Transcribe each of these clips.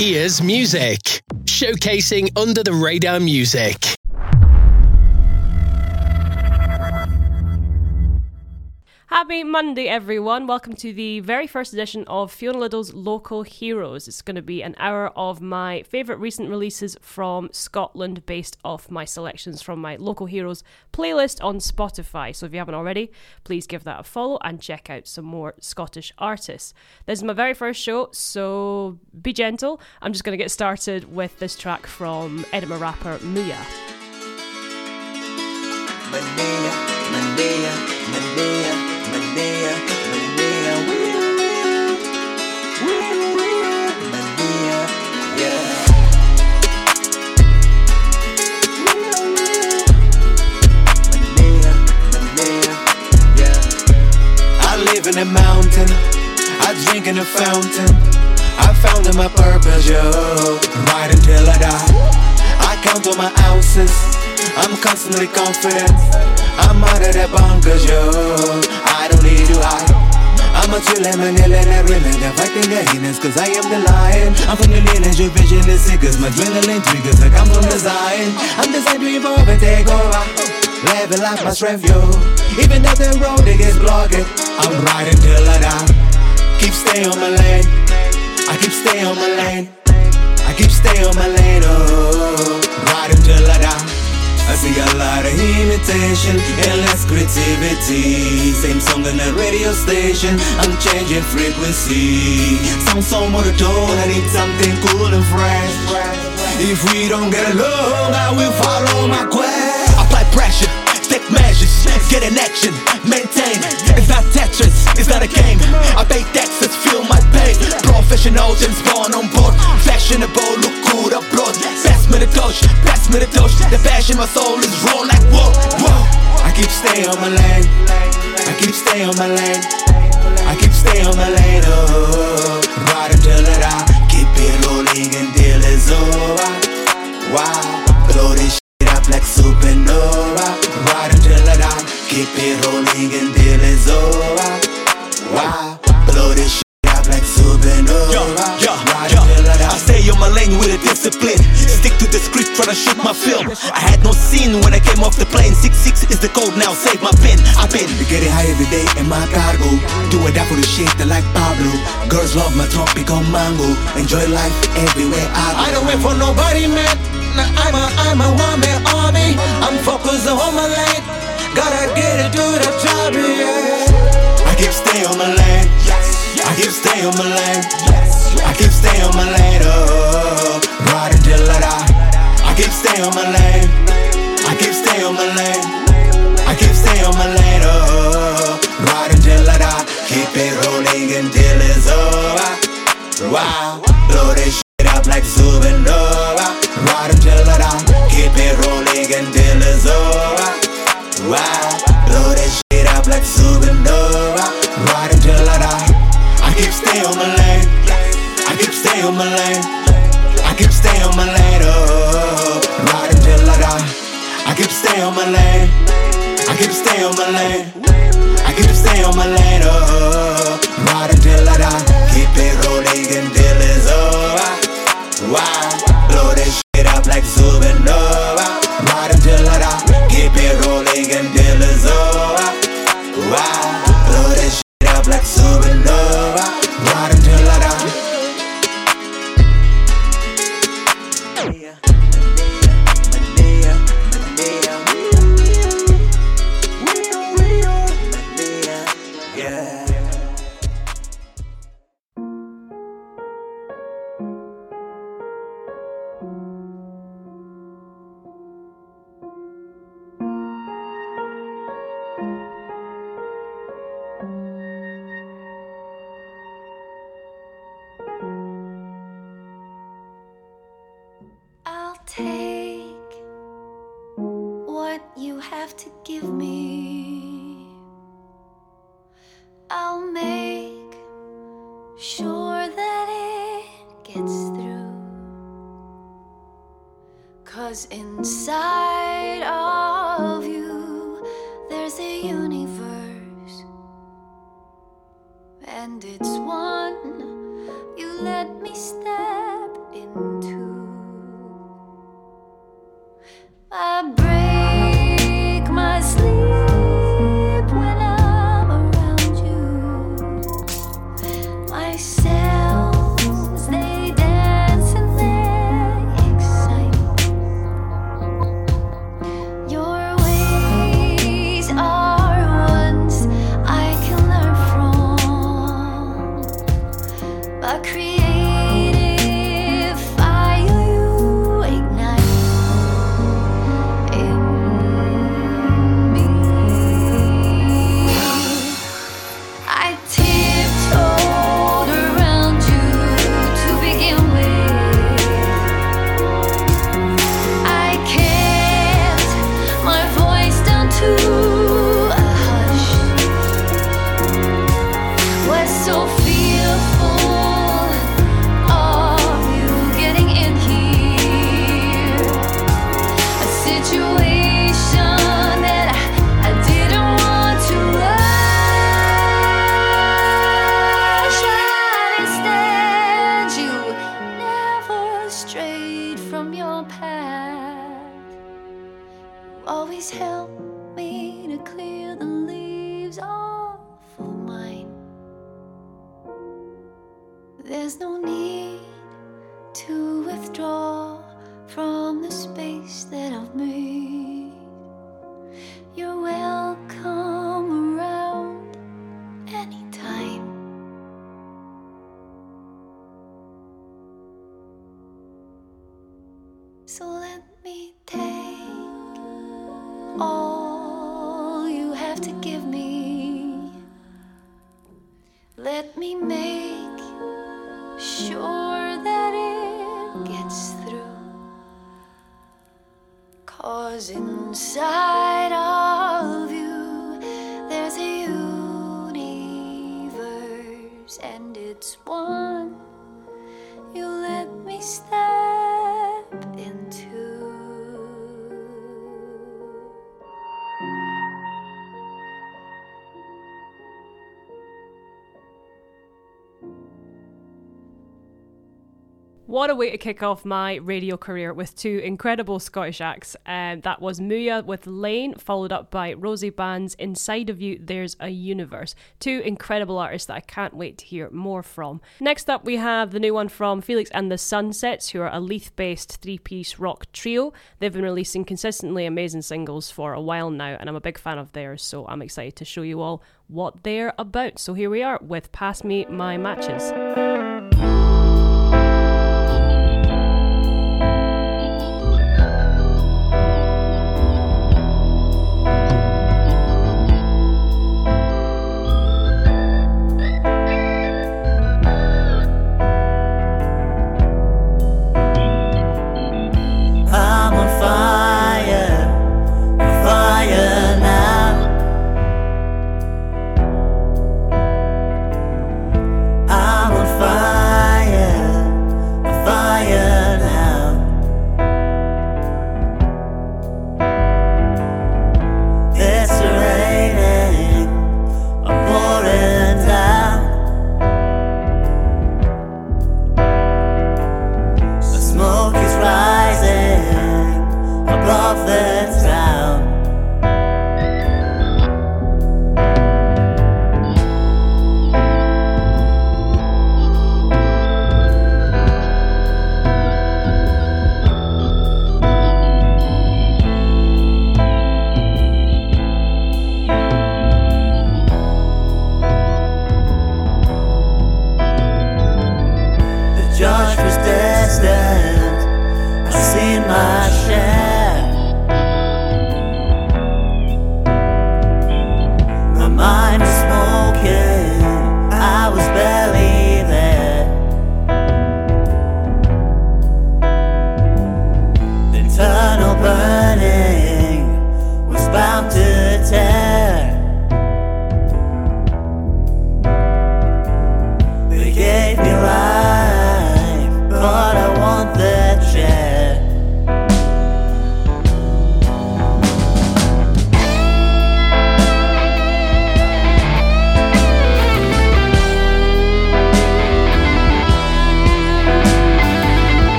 Ears Music, showcasing under the radar music. Happy Monday, everyone. Welcome to the very first edition of Fiona Liddell's Local Heroes. It's going to be an hour of my favourite recent releases from Scotland based off my selections from my Local Heroes playlist on Spotify. So if you haven't already, please give that a follow and check out some more Scottish artists. This is my very first show, so be gentle. I'm just going to get started with this track from Edinburgh rapper Muya. In a mountain, I drink in a fountain. I found my purpose, yo, right until I die. I count all my ounces, I'm constantly confident. I'm out of that bunkers, yo. I don't need to hide. I'm a yelling and reeling They're fighting the hyenas cause I am the lion. I'm from the lineage your vision and seekers My adrenaline triggers like I'm from the Zion. I'm designed to evolve and take over Level up my strength, yo. Even though the road gets blocked I'm riding till I die. Keep stay on my lane. I keep stay on my lane. I keep stay on my lane, oh. Riding till I die I see a lot of imitation and less creativity. Same song on the radio station, I'm changing frequency. Sound so monotone, I need something cool and fresh. If we don't get along, I will follow my quest. Apply pressure, take measures, get in action, maintain. It's not Tetris, it's not a game. I pay taxes, feel my pain. Professional, James Bond on board. Fashionable, look good abroad. Pass me the torch, pass me the torch. The passion, my soul is raw like whoa, whoa. I keep stay on my lane. I keep stay on my lane. I keep stay on my lane. Oh, right until I die. Keep it rolling until it's over. Wow, blow this shit up like supernova. Keep it rolling until it's over. Wow, blow this shit up like supernova. Yeah, yeah, yeah. I stay on my lane with a discipline. Stick to the script, try to shoot my film. I had no scene when I came off the plane. 6-6 is the code now, save my pin. I've been getting high every day in my cargo. Do it out for the shit that like Pablo. Girls love my tropical mango. Enjoy life everywhere I go. I don't wait for nobody, man. I'm a, I'm a one man army. I'm focused on my lane. Gotta get it to the top, yeah. I keep stay on my lane. I keep stay on my lane. I keep stay on my lane. Oh, right until I die. I keep stay on my lane. I keep stay on my lane. I keep stay on my lane. Oh, right until I die. Keep it rolling until it's over. Wow, blow this shit up like supernova. Right until I die. Keep it rolling until it's over. Wow, blow this shit up like supernova. Right until I die. I keep stay on my lane. I keep stay on my lane. I keep stay on my lane. Oh, right until I die. I keep stay on my lane. I keep stay on my lane. I keep stay on my lane. Oh, right until I die. Keep it rolling until it's over. Wow, blow this shit up like supernova. Die. Keep it rolling until it's over. Wow, blow this shit up like supernova. Cause inside of you, there's a universe and it's one. What a way to kick off my radio career with two incredible Scottish acts. Um, that was Mooya with Lane, followed up by Rosie Band's Inside of You, There's a Universe. Two incredible artists that I can't wait to hear more from. Next up, we have the new one from Felix and the Sunsets, who are a Leith based three piece rock trio. They've been releasing consistently amazing singles for a while now, and I'm a big fan of theirs, so I'm excited to show you all what they're about. So here we are with Pass Me My Matches.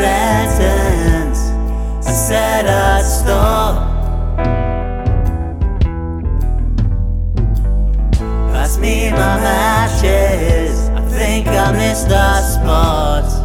Sentence. I said I'd stop. Pass me my matches. I think I missed that spot.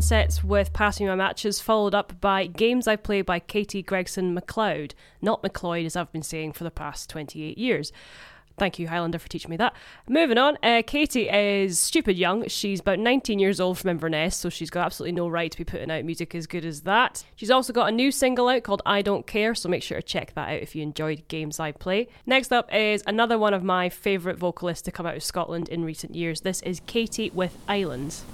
Sunsets with Passing My Matches, followed up by Games I Play by Katie Gregson MacLeod. Not McLeod, as I've been saying for the past 28 years. Thank you, Highlander, for teaching me that. Moving on, uh, Katie is stupid young. She's about 19 years old from Inverness, so she's got absolutely no right to be putting out music as good as that. She's also got a new single out called I Don't Care, so make sure to check that out if you enjoyed Games I Play. Next up is another one of my favourite vocalists to come out of Scotland in recent years. This is Ceiti with Islands.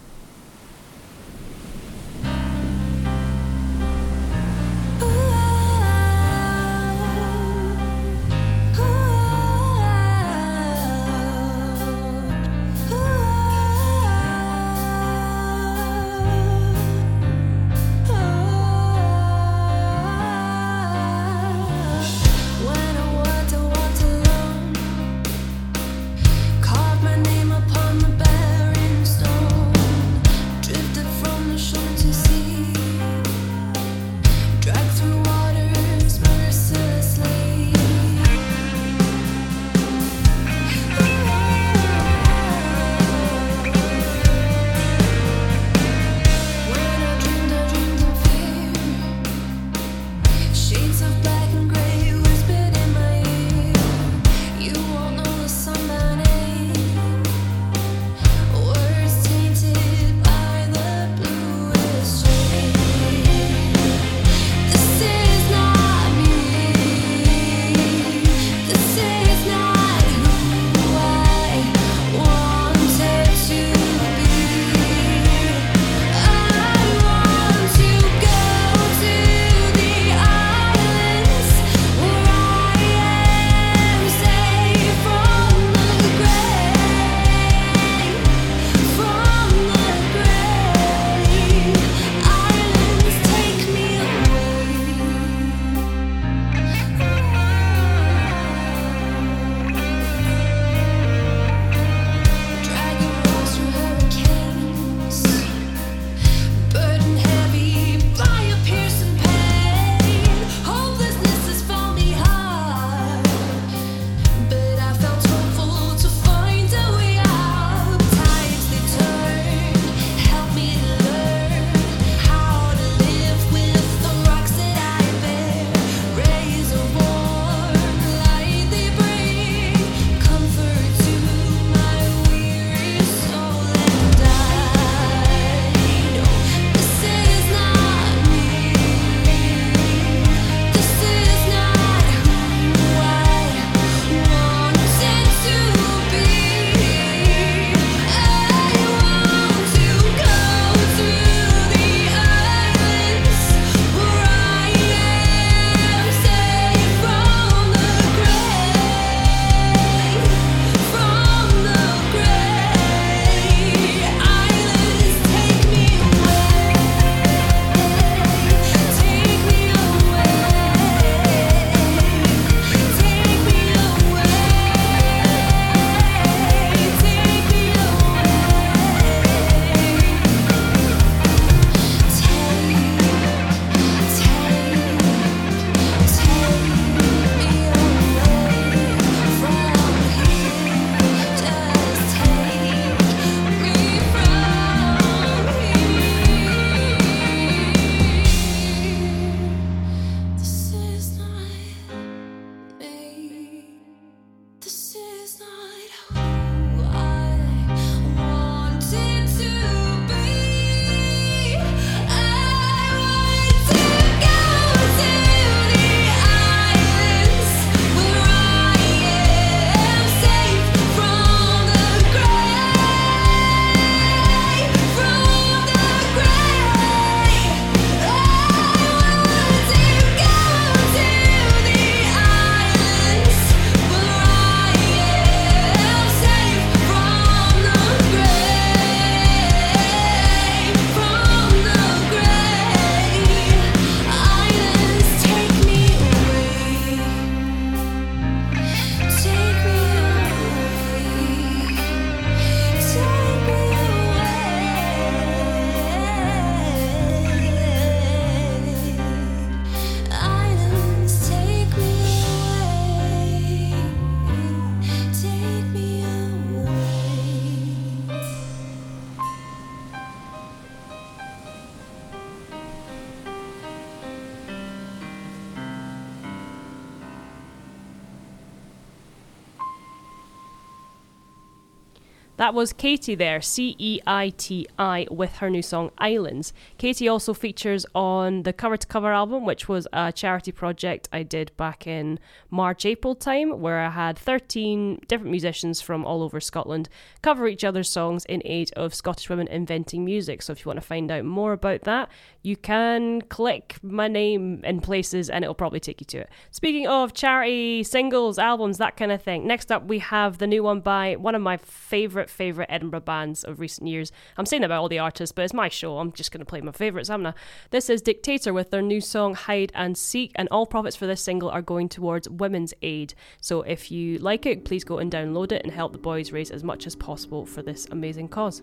That was Ceiti there, C E I T I, with her new song Islands. Ceiti also features on the Cover to Cover album, which was a charity project I did back in March, April time, where I had 13 different musicians from all over Scotland cover each other's songs in aid of Scottish women inventing music. So if you want to find out more about that, you can click my name in places and it'll probably take you to it. Speaking of charity, singles, albums, that kind of thing, next up we have the new one by one of my favourite, favourite Edinburgh bands of recent years. I'm saying about all the artists, but it's my show. I'm just going to play my favourites, am I? This is Dictator with their new song Hide and Seek, and all profits for this single are going towards women's aid. So if you like it, please go and download it and help the boys raise as much as possible for this amazing cause.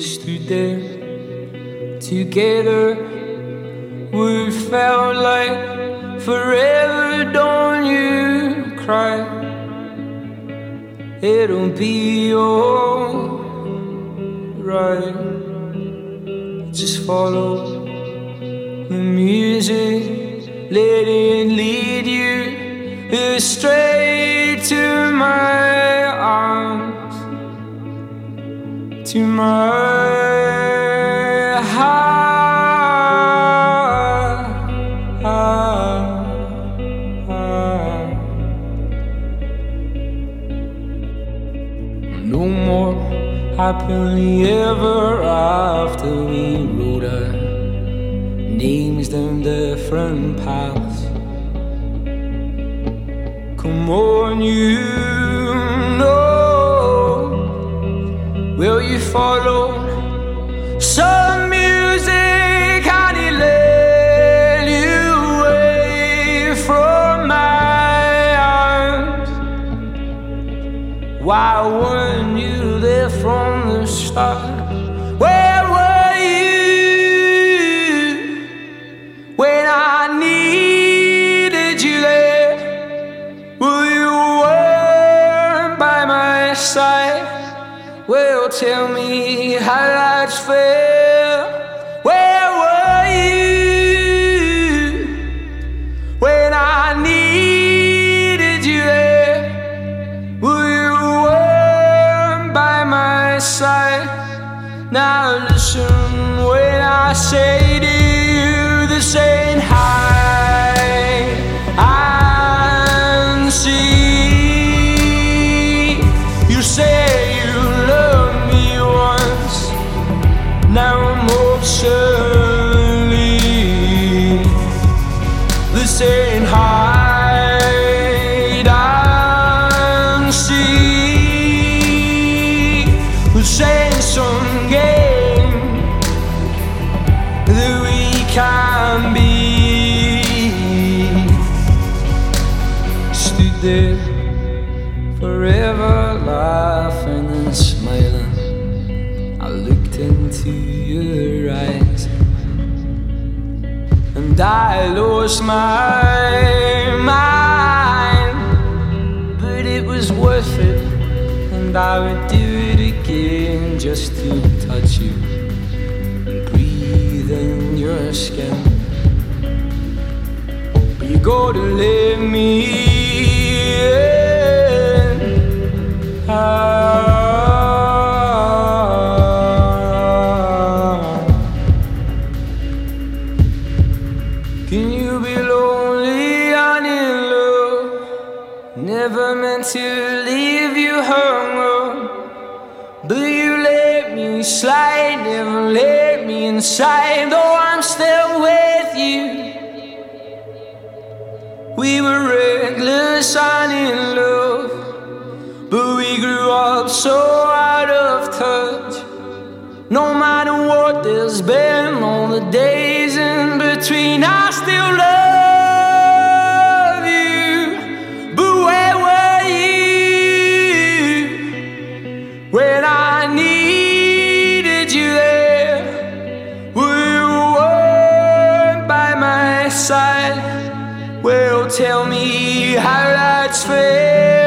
Stood there together. We felt like forever. Don't you cry? It'll be alright. Just follow the music, let it lead you straight to my to my heart. No more happily ever after we wrote our names down different paths. Come on, you Will you follow some music and it led you away from my arms? Why weren't you there from the start? Tell me how that's fair. Where were you when I needed you there? Well, you weren't by my side. Now listen when I say to you, this ain't high lost my mind. But it was worth it, and I would do it again just to touch you and breathe in your skin. But you gotta let me slide, never let me inside, though I'm still with you. We were reckless and in love, but we grew up so out of touch. No matter what there's been on the days in between, I still love side. Well, tell me how that's fair.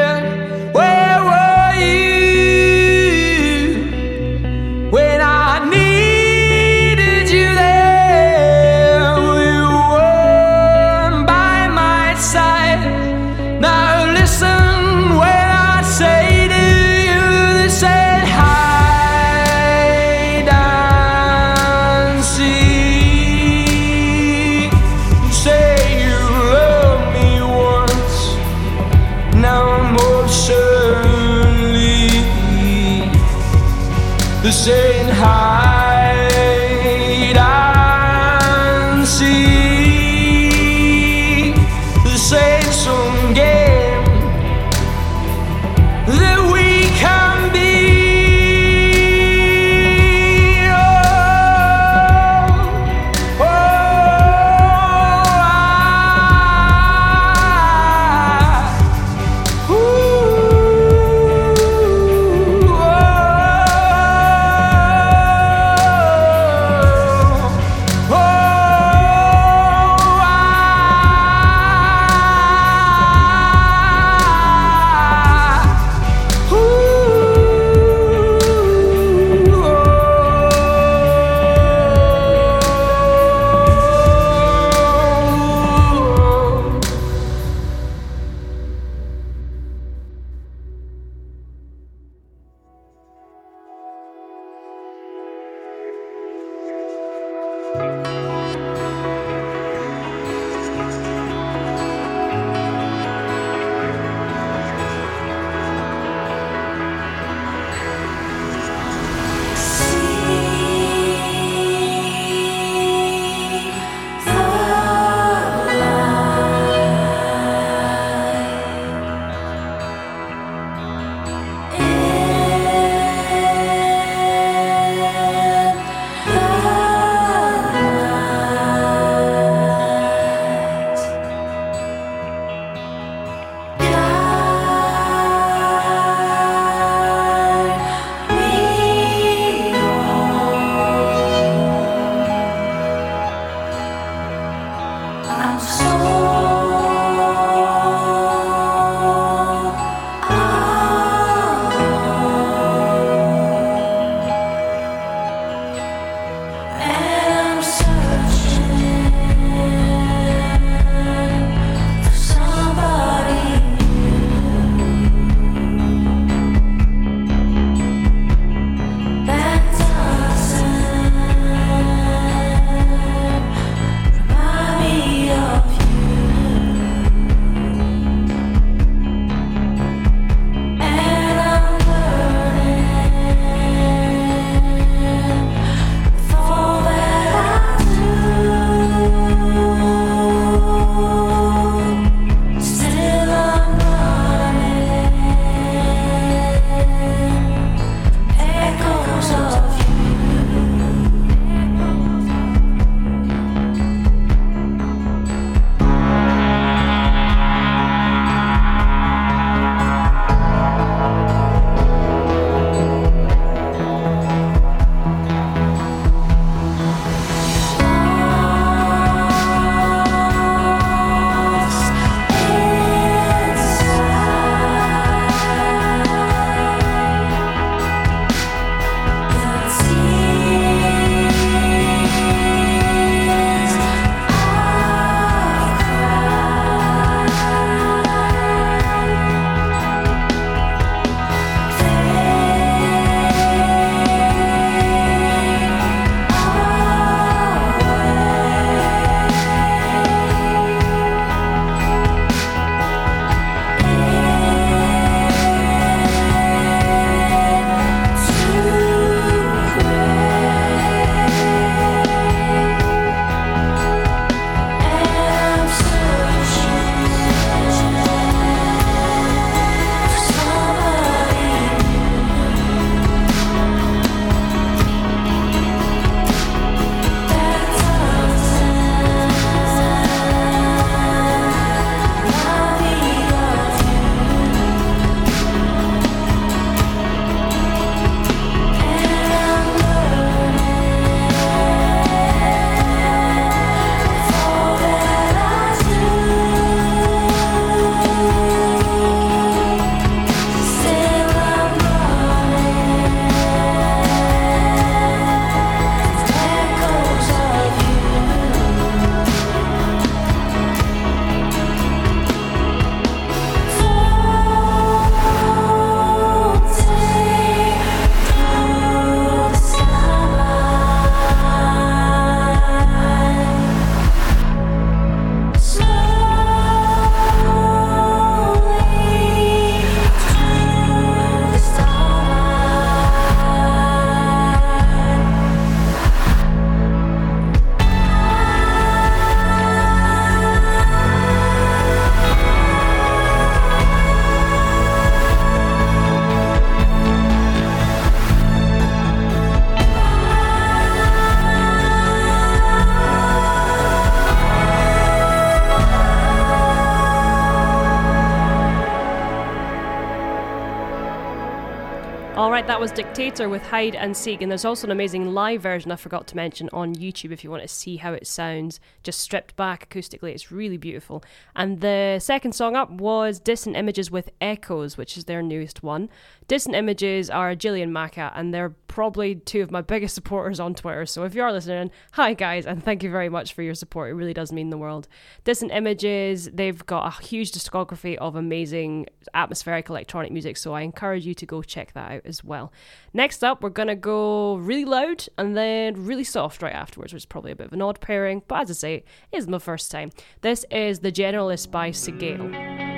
Was Dictator with Hide and Seek, and there's also an amazing live version I forgot to mention on YouTube if you want to see how it sounds, just stripped back acoustically. It's really beautiful. And the second song up was Distant Images with Echoes, which is their newest one. Distant Images are Gillian Maca, and they're probably two of my biggest supporters on Twitter. So if you are listening, hi guys, and thank you very much for your support. It really does mean the world. Distant Images, they've got a huge discography of amazing atmospheric electronic music, so I encourage you to go check that out as well. Next up, we're gonna go really loud and then really soft right afterwards, which is probably a bit of an odd pairing, but as I say, it is my first time. This is The Generalist by Segale.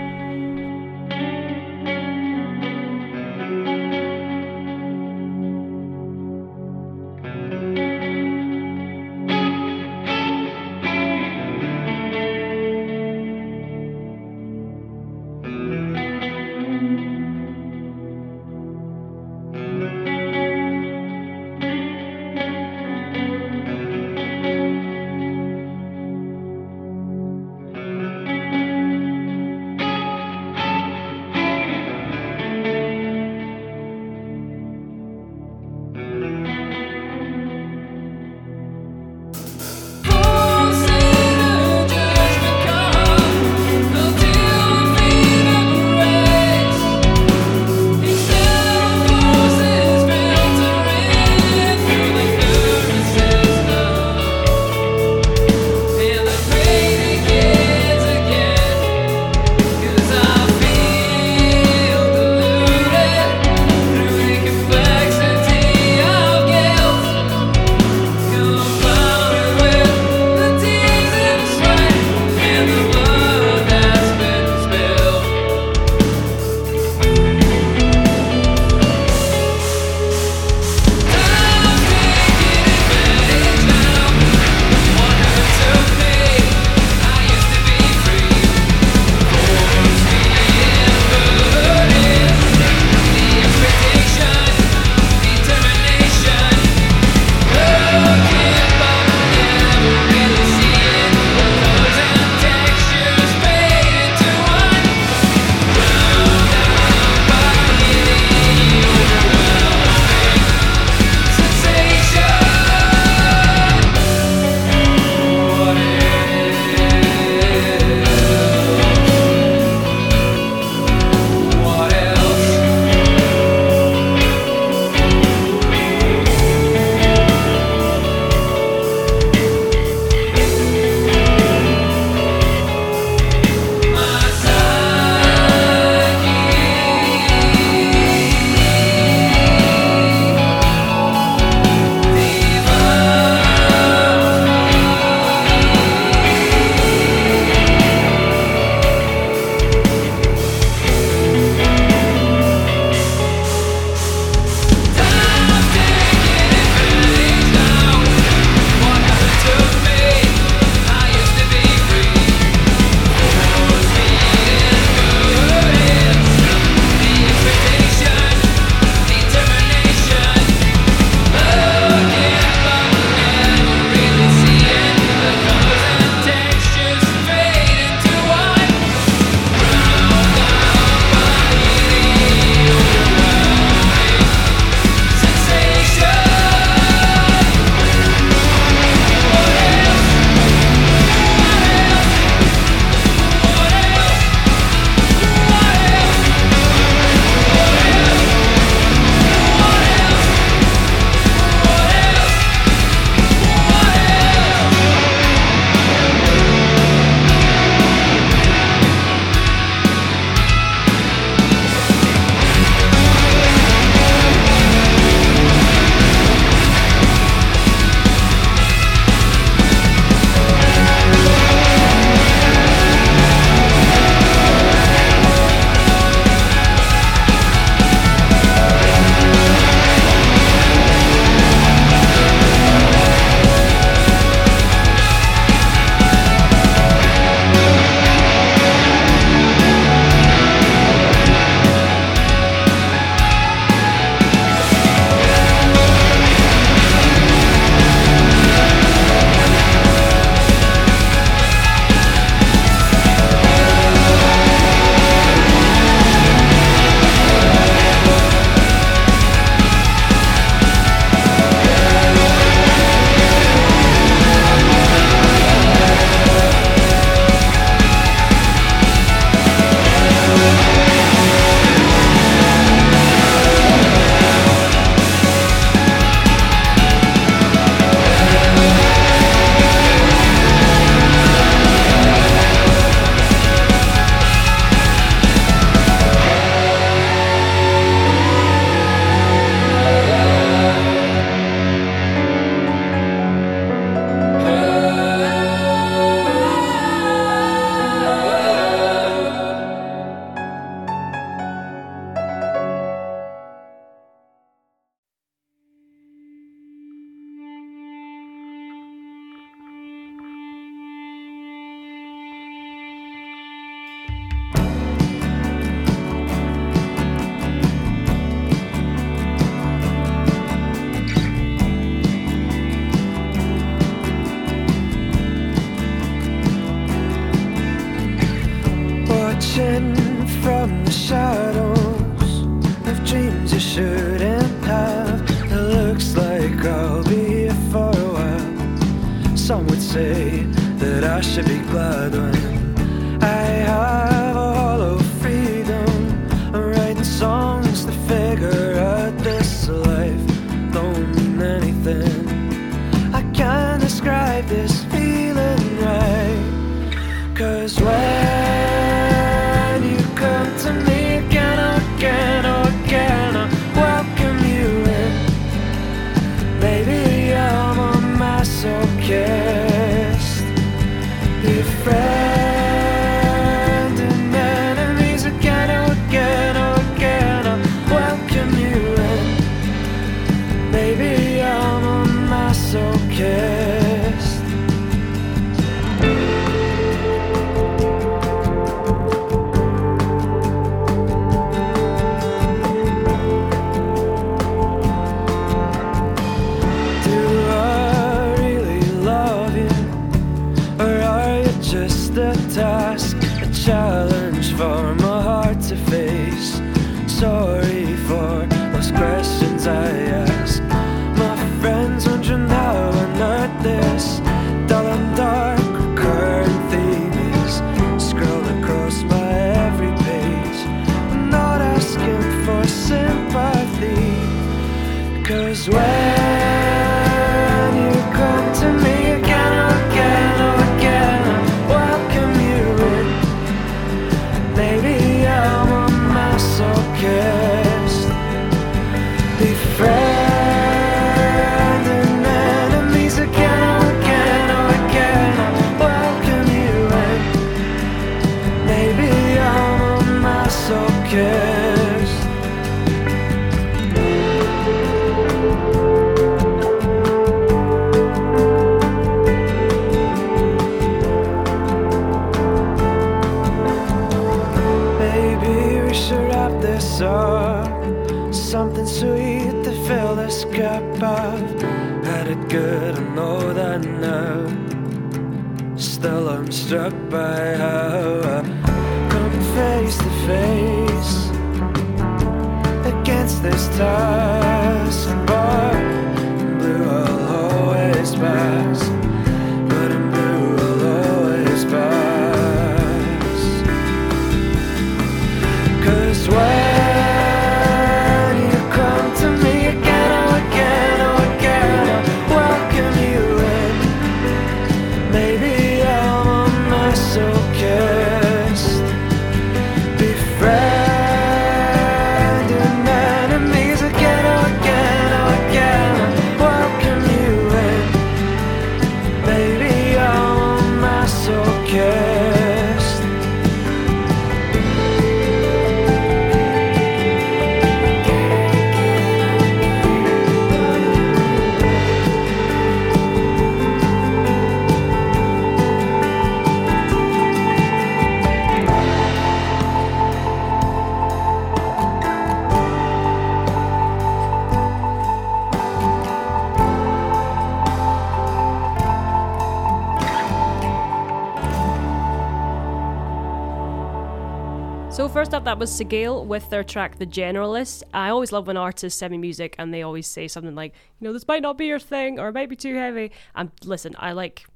That was Segale with their track "The Generalist." I always love when artists send me music and they always say something like, "You know, this might not be your thing, or it might be too heavy." And listen, I like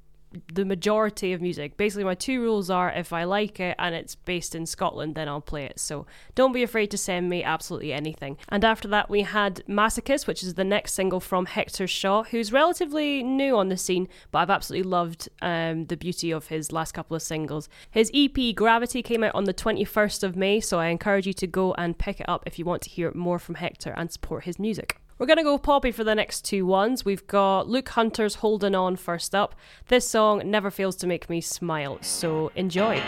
the majority of music. Basically, my two rules are: if I like it and it's based in Scotland, then I'll play it. So don't be afraid to send me absolutely anything. And after that, we had Masochist, which is the next single from Hector Shaw, who's relatively new on the scene, but I've absolutely loved um, the beauty of his last couple of singles. His EP Gravity came out on the 21st of May, so I encourage you to go and pick it up if you want to hear more from Hector and support his music. We're going to go poppy for the next two ones. We've got Luke Hunter's Holding On first up. This song never fails to make me smile, so enjoy.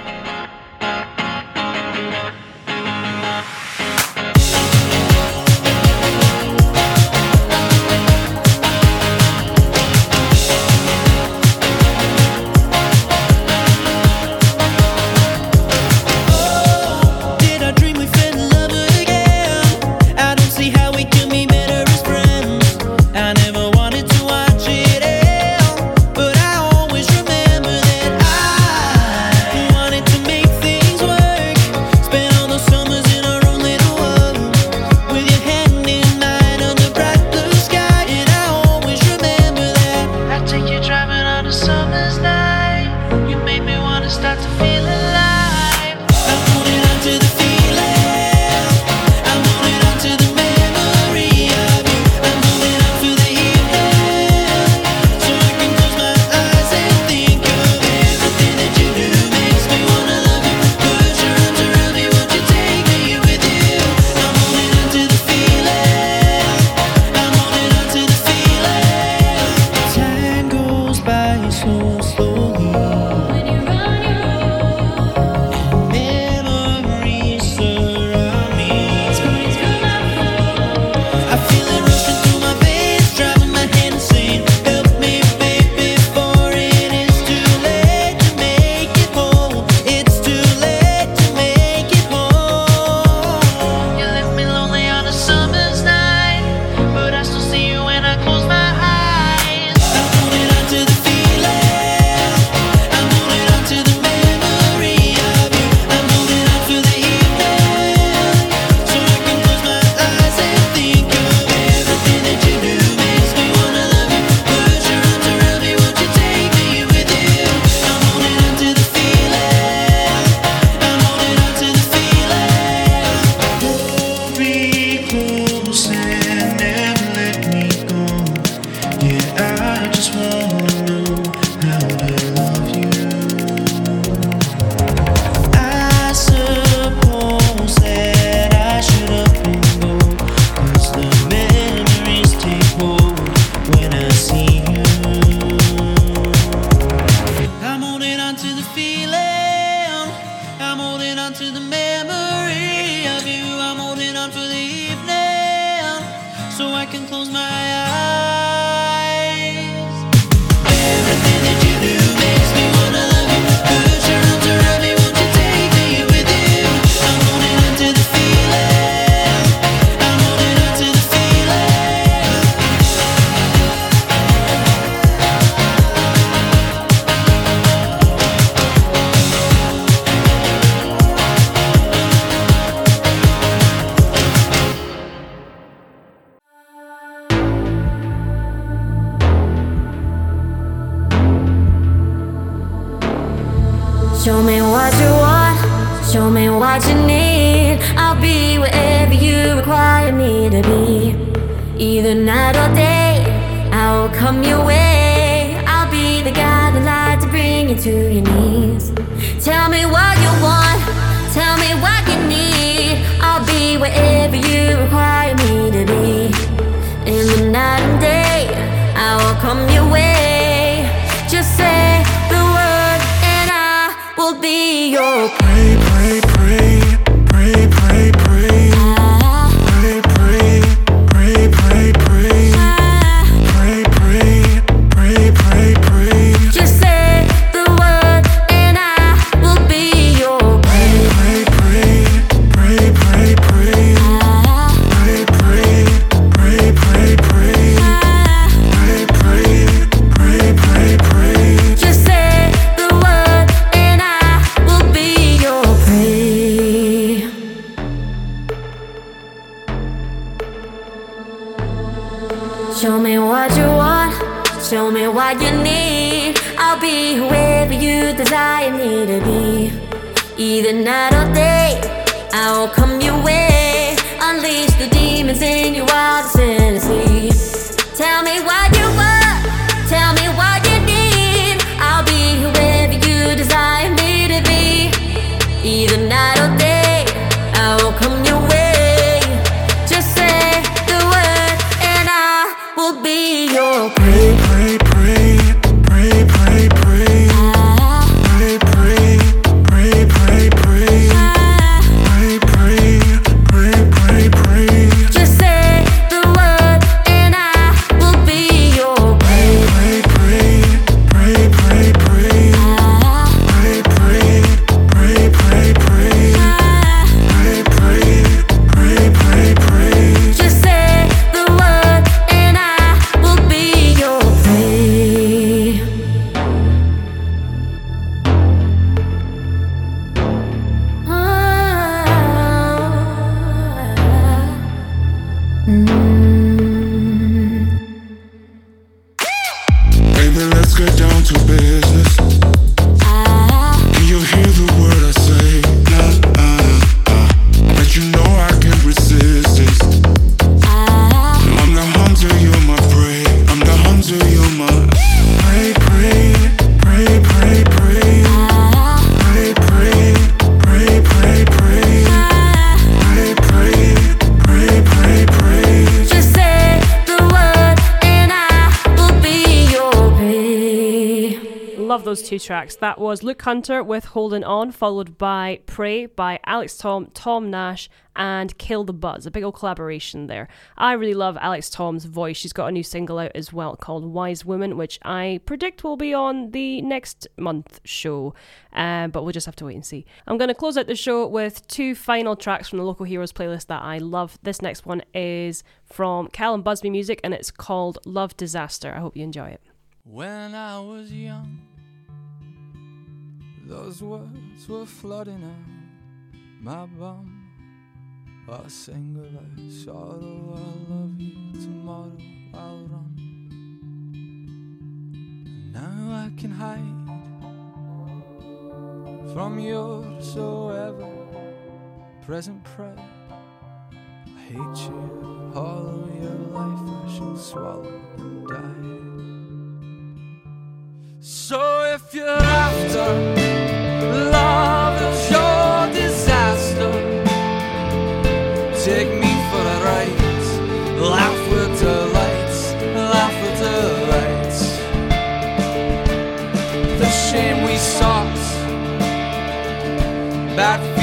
two tracks. That was Luke Hunter with Holding On, followed by Pray by Alex Tom, Tom Nash, and Kill the Buzz. A big old collaboration there. I really love Alex Tom's voice. She's got a new single out as well called Wise Woman, which I predict will be on the next month show, um, but we'll just have to wait and see. I'm going to close out the show with two final tracks from the Local Heroes playlist that I love. This next one is from Callum Busby Music and it's called Love Disaster. I hope you enjoy it. When I was young, those words were flooding out my bum. I sing of I sorrow, I love you tomorrow, I'll run. And now I can hide from your so ever present prey. I hate you, all of your life I shall swallow and die. So if you're after love is your disaster, take me for a ride, laugh with delights, laugh with delights. The shame we sought, bad.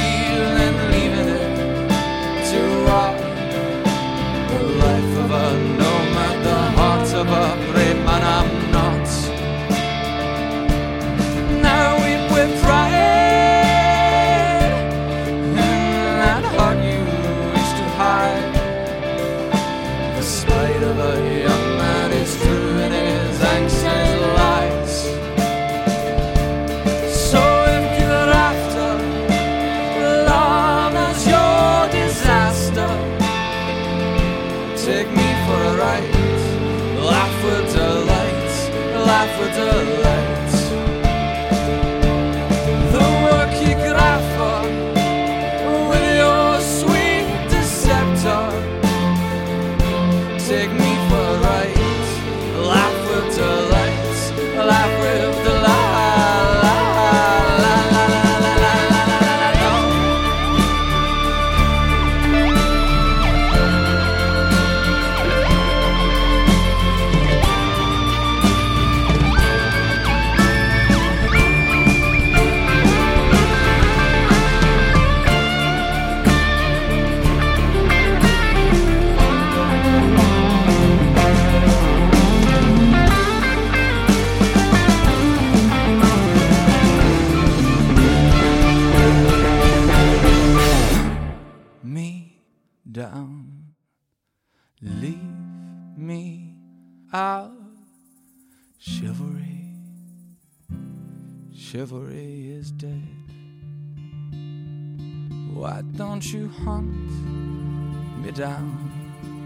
Hunt me down?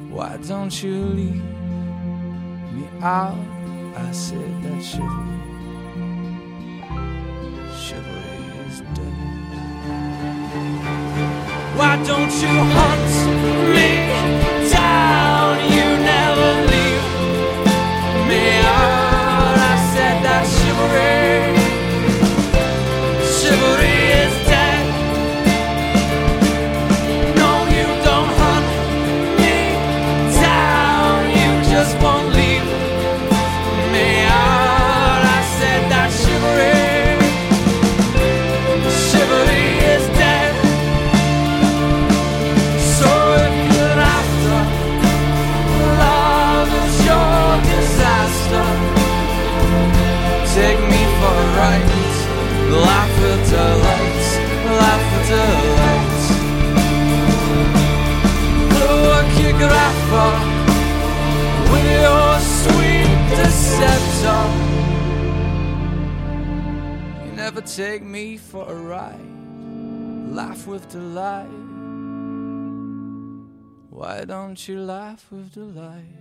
Why don't you leave me out? I said that chivalry, chivalry is dead. Why don't you hunt me take me for a ride. Laugh with delight. Why don't you laugh with delight?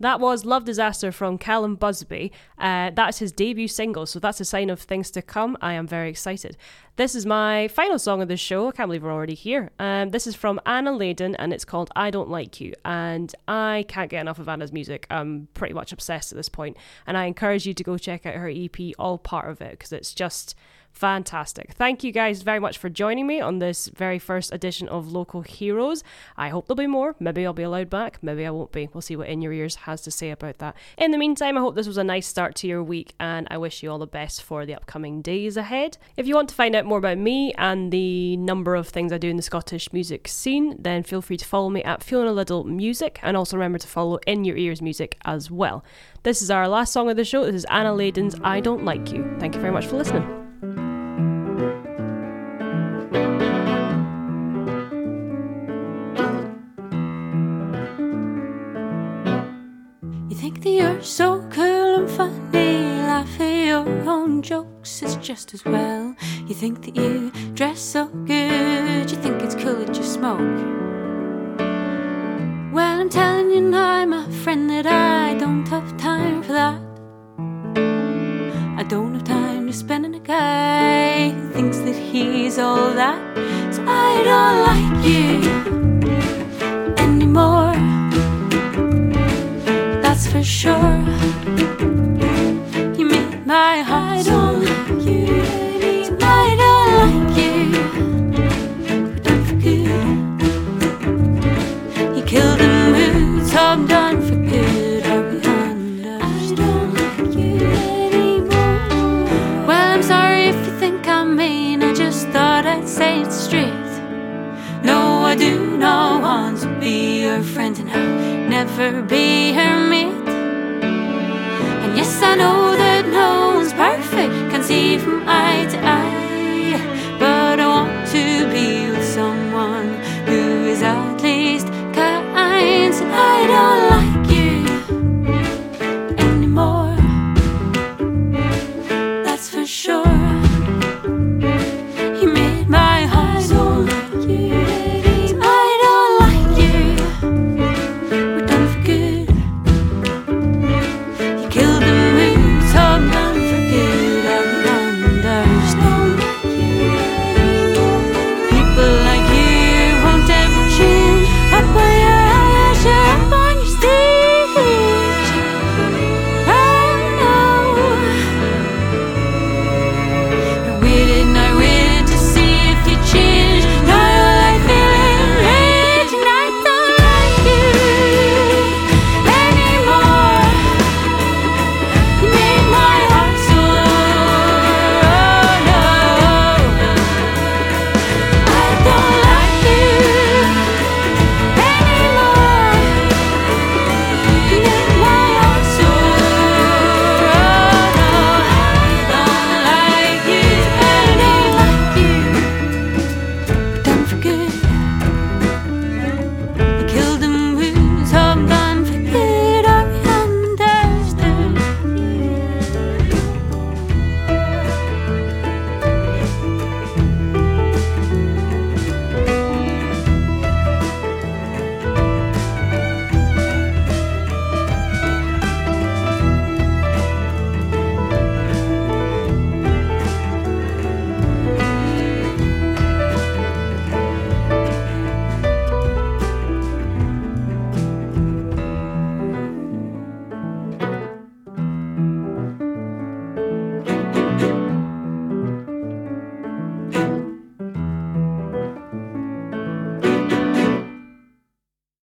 That was Love Disaster from Callum Busby. Uh, that's his debut single, so that's a sign of things to come. I am very excited. This is my final song of the show. I can't believe we're already here. Um, this is from Anna Layden and it's called I Don't Like You. And I can't get enough of Anna's music. I'm pretty much obsessed at this point. And I encourage you to go check out her EP, All Part of It, because it's just fantastic. Thank you guys very much for joining me on this very first edition of Local Heroes. I hope there'll be more. Maybe I'll be allowed back. Maybe I won't be. We'll see what In Your Ears has to say about that. In the meantime, I hope this was a nice start to your week and I wish you all the best for the upcoming days ahead. If you want to find out more about me and the number of things I do in the Scottish music scene, then feel free to follow me at Fiona Liddle Music and also remember to follow In Your Ears Music as well. This is our last song of the show. This is Anna Layden's I Don't Like You. Thank you very much for listening. As well. You think that you dress so good, you think it's cool that you smoke. Well, I'm telling you now, my friend, that I don't have time for that. I don't have time to spend on a guy who thinks that he's all that. So I don't like you anymore that's for sure. Never be her mate.